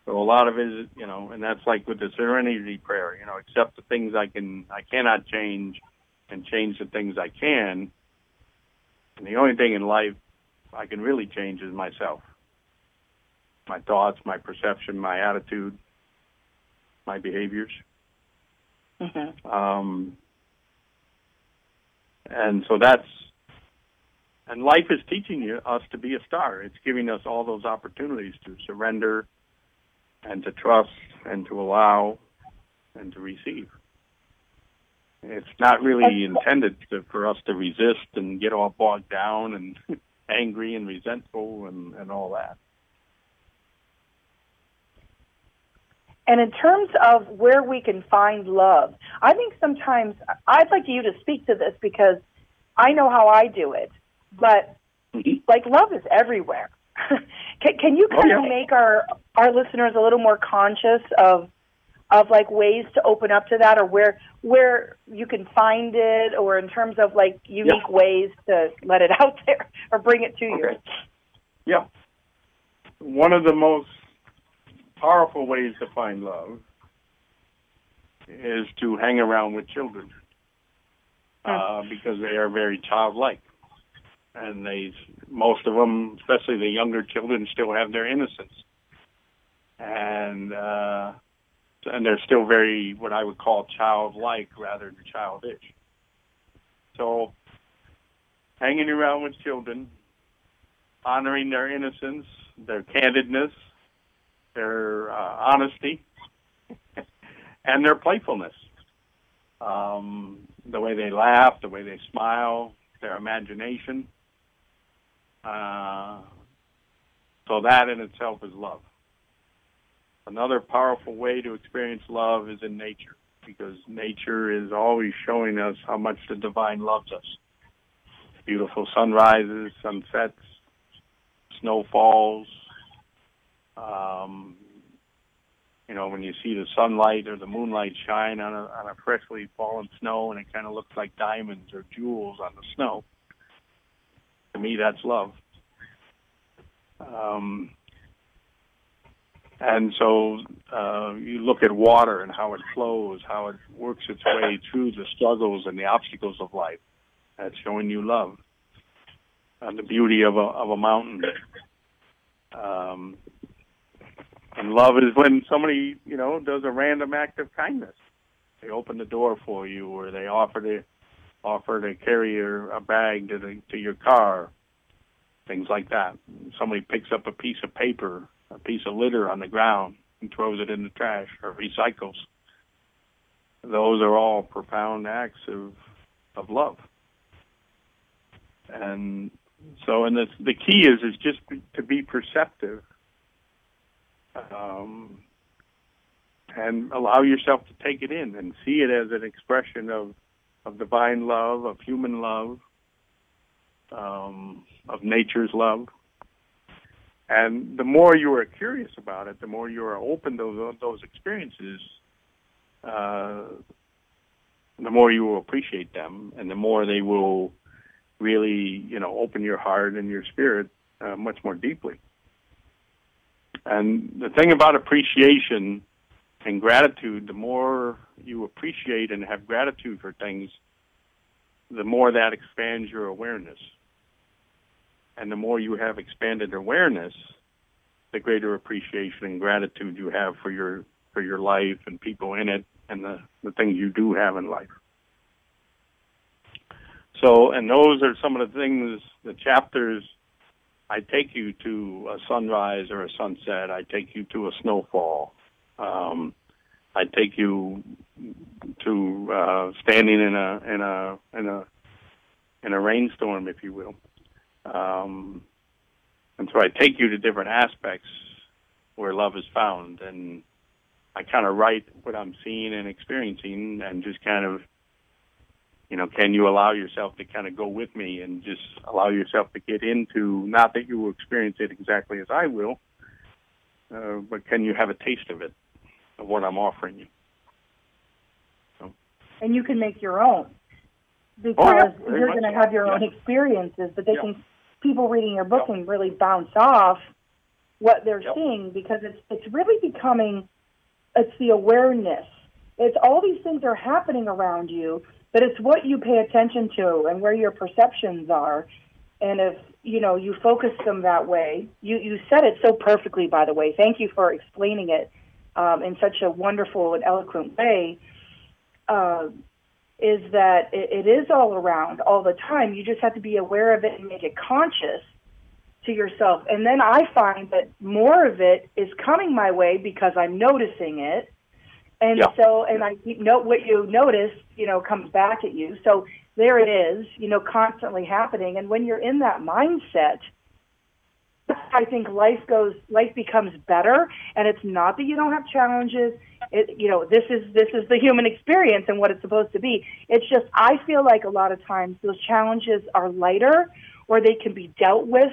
So a lot of it is, you know, and that's like with the serenity prayer, you know, accept the things I can, I cannot change and change the things I can. And the only thing in life I can really change is myself. My thoughts, my perception, my attitude, my behaviors. Mm-hmm. Um, and so that's, and life is teaching you, us to be a star. It's giving us all those opportunities to surrender and to trust and to allow and to receive. It's not really intended to, for us to resist and get all bogged down and angry and resentful and, and all that. And in terms of where we can find love, I think sometimes I'd like you to speak to this because I know how I do it, but Mm-hmm. like love is everywhere. can, can you Oh, kind yeah. of make our our listeners a little more conscious of of like ways to open up to that, or where where you can find it, or in terms of like unique ways to let it out there or bring it to you? Yeah. One of the most powerful ways to find love is to hang around with children uh, because they are very childlike. And they, most of them, especially the younger children, still have their innocence. And, uh, and they're still very, what I would call childlike rather than childish. So, hanging around with children, honoring their innocence, their candidness, their uh, honesty, and their playfulness. Um, the way they laugh, the way they smile, their imagination. Uh, so that in itself is love. Another powerful way to experience love is in nature, because nature is always showing us how much the divine loves us. Beautiful sunrises, sunsets, snowfalls. Um, you know, when you see the sunlight or the moonlight shine on a, on a freshly fallen snow, and it kind of looks like diamonds or jewels on the snow. To me, that's love. Um, and so uh, you look at water and how it flows, how it works its way through the struggles and the obstacles of life, That's showing you love. Uh, the beauty of a of a mountain. Um, and love is when somebody, you know, does a random act of kindness. They open the door for you, or they offer to offer to carry your, a bag to the to your car. Things like that. Somebody picks up a piece of paper, a piece of litter on the ground, and throws it in the trash, or recycles. Those are all profound acts of of love. And so, and the the key is is just to be perceptive um, and allow yourself to take it in and see it as an expression of of divine love, of human love, um, of nature's love. And the more you are curious about it, the more you are open to those, experiences, uh, the more you will appreciate them, and the more they will really, you know, open your heart and your spirit uh, much more deeply. And the thing about appreciation and gratitude, the more you appreciate and have gratitude for things, the more that expands your awareness. And the more you have expanded awareness, the greater appreciation and gratitude you have for your for your life and people in it and the, the things you do have in life. So, and those are some of the things, the chapters I take you to a sunrise or a sunset. I take you to a snowfall. Um, I take you to uh, standing in a in a in a in a rainstorm, if you will. Um, and so I take you to different aspects where love is found, and I kind of write what I'm seeing and experiencing, and just kind of you know, can you allow yourself to kind of go with me and just allow yourself to get into, not that you will experience it exactly as I will, uh, but can you have a taste of it, of what I'm offering you? So. And you can make your own because oh, yeah, you're going to have your yeah. own experiences, but they yeah. can, people reading your book can really bounce off what they're yep. seeing because it's, it's really becoming, it's the awareness. It's all these things are happening around you but it's what you pay attention to and where your perceptions are. And if you know you focus them that way, you you said it so perfectly. By the way, thank you for explaining it um, in such a wonderful and eloquent way. Uh, is that it, it is all around all the time. You just have to be aware of it and make it conscious to yourself. And then I find that more of it is coming my way because I'm noticing it and yeah. so, and I keep note what you notice, you know, comes back at you. So there it is, you know, constantly happening. And when you're in that mindset, I think life goes, life becomes better. And it's not that you don't have challenges. It, you know, this is this is the human experience and what it's supposed to be. It's just I feel like a lot of times those challenges are lighter, or they can be dealt with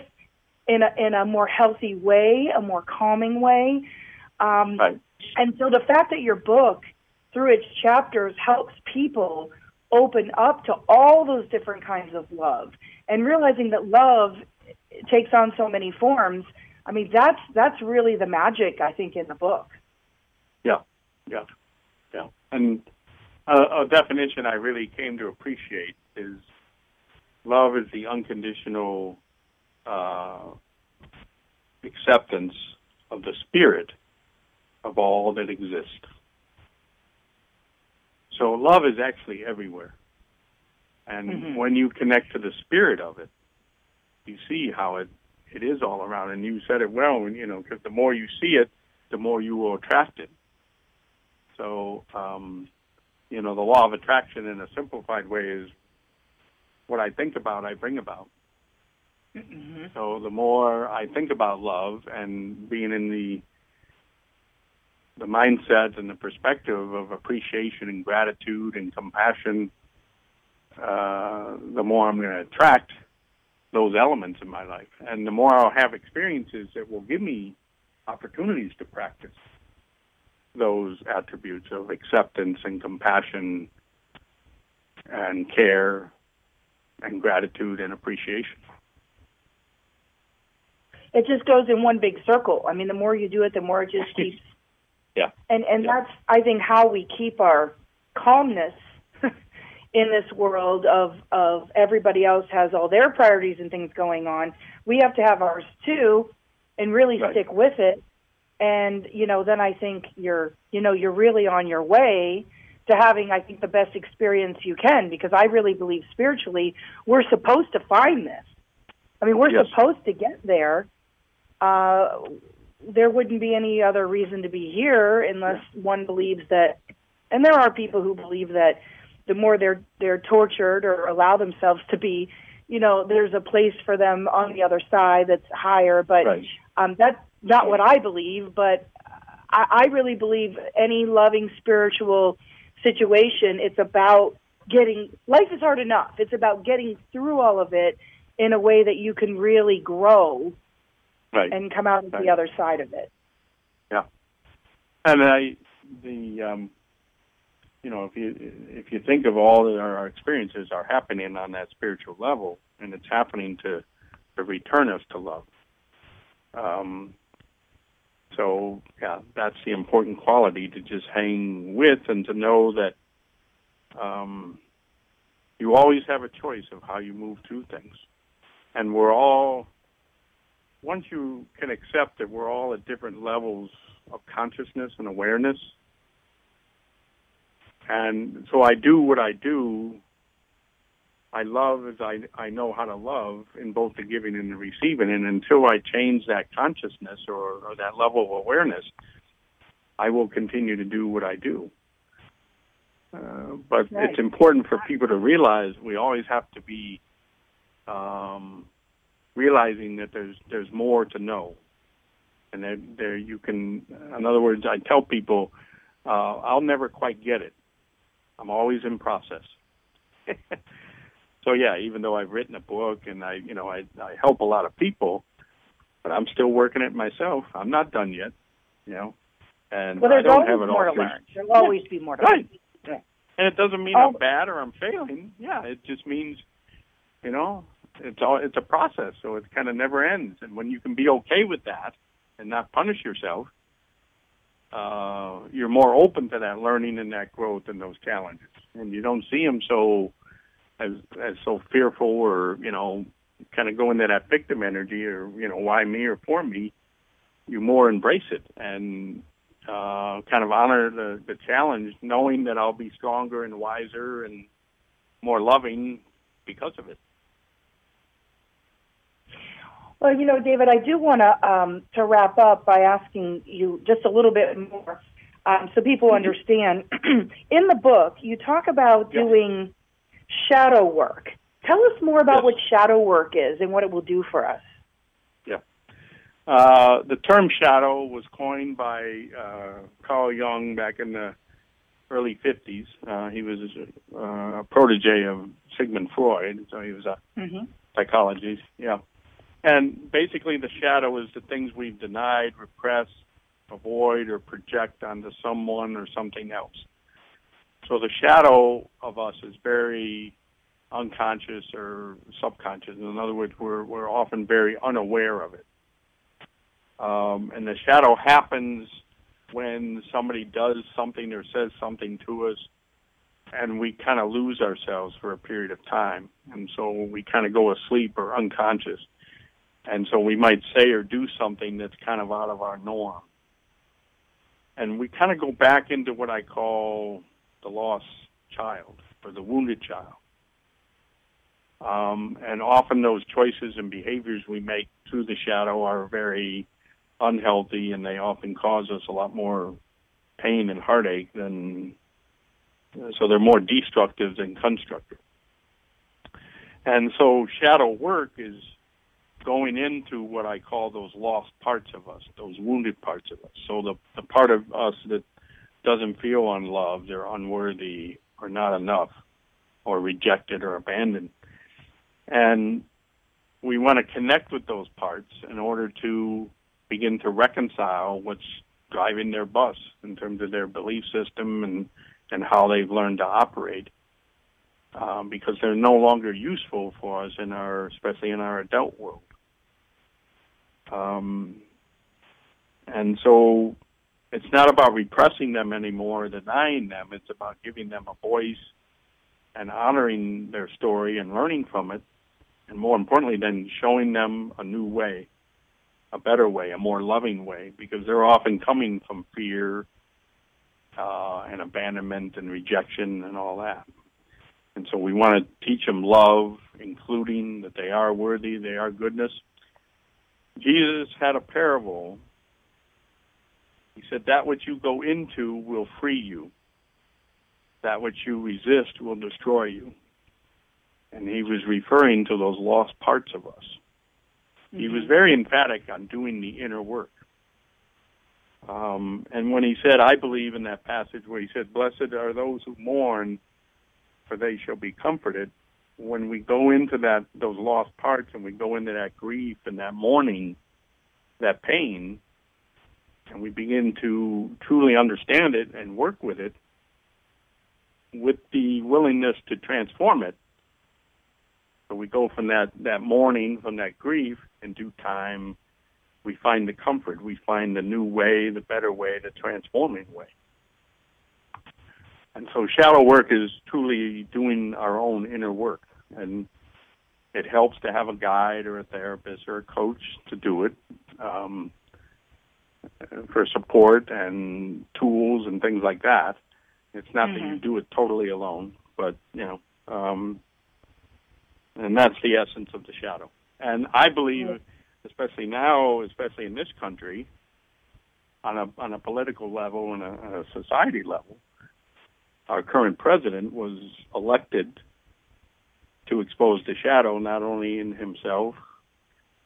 in a in a more healthy way, a more calming way. Um, right and so the fact that your book, through its chapters, helps people open up to all those different kinds of love and realizing that love takes on so many forms. I mean, that's that's really the magic I think in the book. Yeah, yeah, yeah. And a, a definition I really came to appreciate is love is the unconditional uh, acceptance of the spirit of all that exists. So love is actually everywhere. And mm-hmm. when you connect to the spirit of it, you see how it, it is all around. And you said it well, you know, because the more you see it, the more you will attract it. So, um, you know, the law of attraction in a simplified way is what I think about, I bring about. Mm-hmm. So the more I think about love and being in the the mindset and the perspective of appreciation and gratitude and compassion, uh, the more I'm going to attract those elements in my life. And the more I'll have experiences that will give me opportunities to practice those attributes of acceptance and compassion and care and gratitude and appreciation. It just goes in one big circle. I mean, the more you do it, the more it just keeps yeah. And and yeah. that's I think how we keep our calmness in this world of of everybody else has all their priorities and things going on. We have to have ours too, and really Right. stick with it. And you know, then I think you're you know you're really on your way to having I think the best experience you can because I really believe spiritually we're supposed to find this. I mean, we're Yes. supposed to get there. Uh, there wouldn't be any other reason to be here unless one believes that. And there are people who believe that the more they're they're tortured or allow themselves to be, you know, there's a place for them on the other side that's higher. But Right. um, that's not what I believe. But I, I really believe any loving spiritual situation, it's about getting. Life is hard enough. It's about getting through all of it in a way that you can really grow Right. and come out of Right. the other side of it. Yeah, and I, the, um, you know, if you if you think of all that our experiences are happening on that spiritual level, and it's happening to to return us to love. Um, so yeah, that's the important quality to just hang with and to know that um, you always have a choice of how you move through things, and we're all once you can accept that we're all at different levels of consciousness and awareness. And so I do what I do. I love as I I know how to love in both the giving and the receiving. And until I change that consciousness or, or that level of awareness, I will continue to do what I do. Uh, but Right. it's important for people to realize we always have to be um, realizing that there's there's more to know and there, there you can. In other words, I tell people, uh, I'll never quite get it. I'm always in process. so yeah, even though I've written a book and I, you know, I, I help a lot of people, but I'm still working it myself. I'm not done yet, you know, and Well, I there's don't always have it more to all figured. learn. There'll always be more to Right. learn. And it doesn't mean Oh. I'm bad or I'm failing. Yeah, it just means, you know, it's all it's a process, so it kind of never ends. And when you can be okay with that and not punish yourself, uh, you're more open to that learning and that growth and those challenges, and you don't see them so as as so fearful or you know, kind of go into that victim energy or you know, why me or for me. You more embrace it and uh, kind of honor the, the challenge, knowing that I'll be stronger and wiser and more loving because of it. Well, you know, David, I do want to um, to wrap up by asking you just a little bit more, um, so people understand. In the book, you talk about Yes. doing shadow work. Tell us more about Yes. what shadow work is and what it will do for us. Yeah, uh, the term shadow was coined by uh, Carl Jung back in the early 50s. Uh, he was uh, a protege of Sigmund Freud, so he was a Mm-hmm. psychologist. Yeah. And basically, the shadow is the things we've denied, repressed, avoid, or project onto someone or something else. So the shadow of us is very unconscious or subconscious. In other words, we're we're often very unaware of it. Um, and the shadow happens when somebody does something or says something to us, and we kind of lose ourselves for a period of time, and so we kind of go asleep or unconscious, and so we might say or do something that's kind of out of our norm, and we kind of go back into what I call the lost child or the wounded child. Um, and often those choices and behaviors we make through the shadow are very unhealthy and they often cause us a lot more pain and heartache than so they're more destructive than constructive. And so shadow work is going into what I call those lost parts of us, those wounded parts of us. So the the part of us that doesn't feel unloved or unworthy or not enough or rejected or abandoned. And we want to connect with those parts in order to begin to reconcile what's driving their bus in terms of their belief system and, and how they've learned to operate. Um, because they're no longer useful for us in our, especially in our adult world. Um, and so it's not about repressing them anymore, denying them. It's about giving them a voice and honoring their story and learning from it, and more importantly, then showing them a new way, a better way, a more loving way, because they're often coming from fear uh, and abandonment and rejection and all that. And so we want to teach them love, including that they are worthy, they are goodness. Jesus had a parable. He said, That which you go into will free you, that which you resist will destroy you. And he was referring to those lost parts of us. Mm-hmm. He was mm-hmm. very emphatic on doing the inner work. Um, and when he said, I believe in that passage where he said, Blessed are those who mourn, for they shall be comforted. When we go into that those lost parts and we go into that grief and that mourning, that pain, and we begin to truly understand it and work with it, with the willingness to transform it. So we go from that, that mourning, from that grief, in due time, we find the comfort, we find the new way, the better way, the transforming way. And so shadow work is truly doing our own inner work. And it helps to have a guide or a therapist or a coach to do it um, for support and tools and things like that. It's not mm-hmm. that you mm-hmm. do it totally alone, but you know, um, and that's the essence of the shadow. And I believe, especially now, especially in this country, on a on a political level and a, a society level, our current president was elected to expose the shadow not only in himself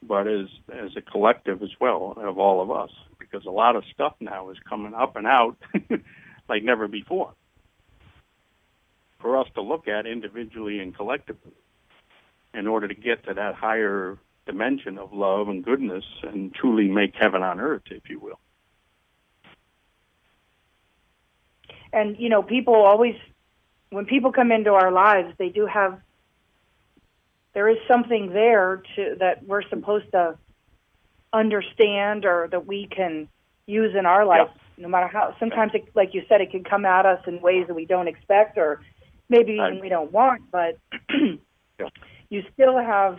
but as as a collective as well of all of us because a lot of stuff now is coming up and out like never before. For us to look at individually and collectively in order to get to that higher dimension of love and goodness and truly make heaven on earth if you will. And you know people always when people come into our lives they do have there is something there to that we're supposed to understand or that we can use in our life no matter how sometimes it, like you said it can come at us in ways that we don't expect or maybe even we don't want but yeah. you still have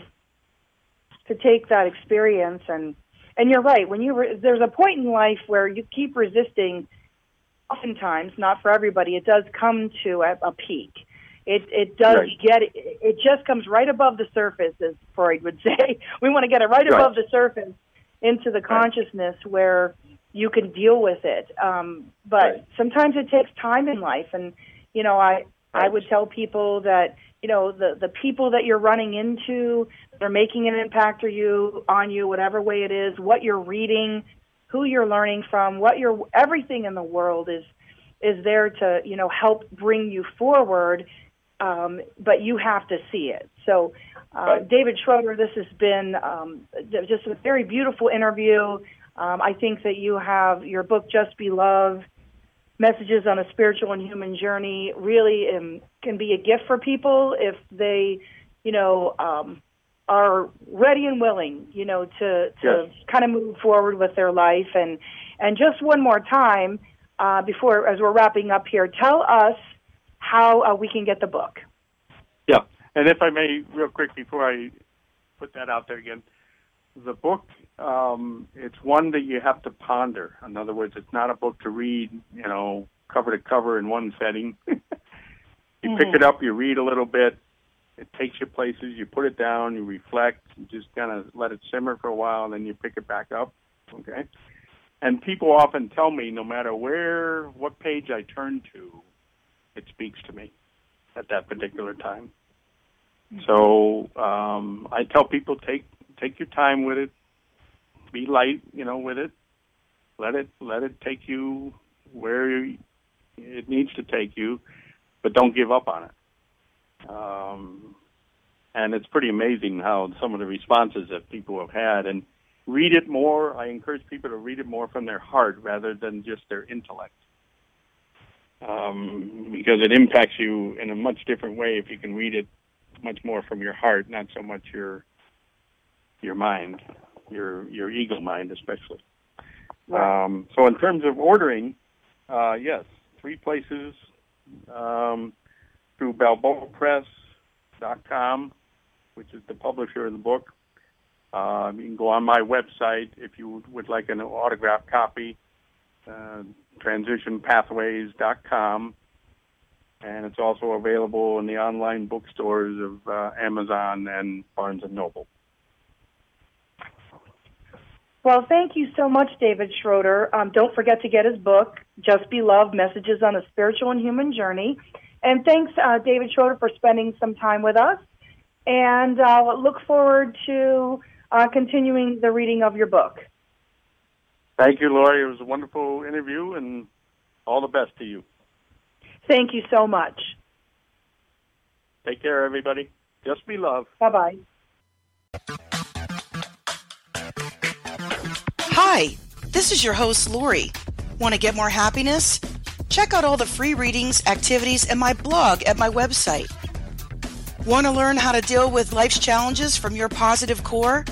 to take that experience and and you're right when you re- there's a point in life where you keep resisting oftentimes, not for everybody, it does come to a, a peak. It it does right. get it, it just comes right above the surface, as Freud would say. we want to get it right, right, above the surface into the consciousness right. where you can deal with it. Um, but sometimes it takes time in life, and you know, I I would tell people that you know the the people that you're running into, they're making an impact or you on you, whatever way it is, what you're reading, who you're learning from, what you're everything in the world is is there to you know help bring you forward, um, but you have to see it. So, uh. David Schroeder, this has been um, just a very beautiful interview. Um, I think that you have your book, Just Be Love, Messages on a Spiritual and Human Journey, really um, can be a gift for people if they, you know, um, are ready and willing, you know, to to yes. kind of move forward with their life. And and just one more time uh, before, as we're wrapping up here, tell us how uh, we can get the book. Yeah, and if I may, real quick before I put that out there again, the book um, it's one that you have to ponder. In other words, it's not a book to read, you know, cover to cover in one setting. you mm-hmm. pick it up, you read a little bit, it takes you places. You put it down, you reflect, you just kind of let it simmer for a while, and then you pick it back up. Okay. And people often tell me, no matter where, what page I turn to, it speaks to me at that particular time. So um, I tell people take take your time with it, be light, you know, with it. Let it let it take you where it needs to take you, but don't give up on it. Um, and it's pretty amazing how some of the responses that people have had. And read it more. I encourage people to read it more from their heart rather than just their intellect. Um, because it impacts you in a much different way if you can read it much more from your heart, not so much your your mind, your your ego mind, especially. Right. Um, so, in terms of ordering, uh, yes, three places. Um, through BalboaPress.com, which is the publisher of the book. Uh, you can go on my website if you would like an autographed copy, uh, transitionpathways.com. And it's also available in the online bookstores of uh, Amazon and Barnes & Noble. Well, thank you so much, David Schroeder. Um, don't forget to get his book, Just Be Love Messages on a Spiritual and Human Journey. And thanks, uh, David Schroeder, for spending some time with us. And uh, look forward to uh, continuing the reading of your book. Thank you, Lori. It was a wonderful interview, and all the best to you. Thank you so much. Take care, everybody. Just be love. Bye bye. Hi, this is your host, Lori. Want to get more happiness? Check out all the free readings, activities, and my blog at my website. Want to learn how to deal with life's challenges from your positive core?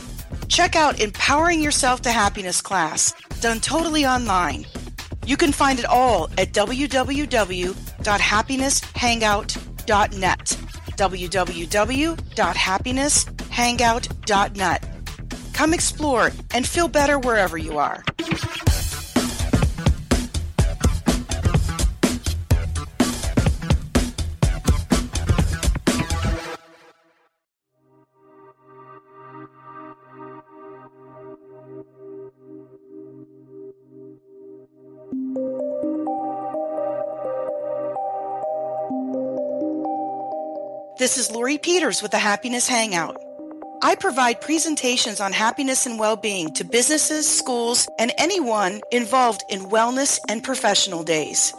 Check out Empowering Yourself to Happiness class, done totally online. You can find it all at www.happinesshangout.net. www.happinesshangout.net. Come explore and feel better wherever you are. This is Lori Peters with the Happiness Hangout. I provide presentations on happiness and well-being to businesses, schools, and anyone involved in wellness and professional days.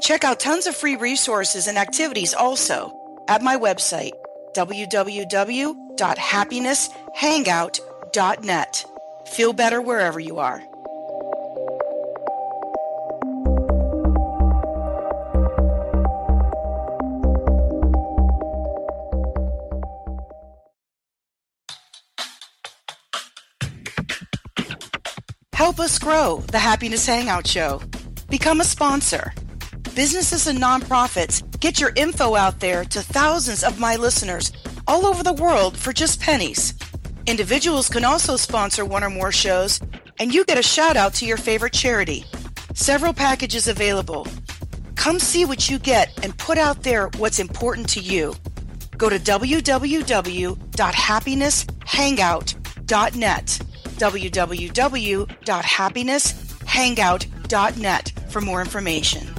Check out tons of free resources and activities also at my website, www.happinesshangout.net. Feel better wherever you are. Help us grow the Happiness Hangout Show. Become a sponsor. Businesses and nonprofits get your info out there to thousands of my listeners all over the world for just pennies. Individuals can also sponsor one or more shows, and you get a shout out to your favorite charity. Several packages available. Come see what you get and put out there what's important to you. Go to www.happinesshangout.net www.happinesshangout.net for more information.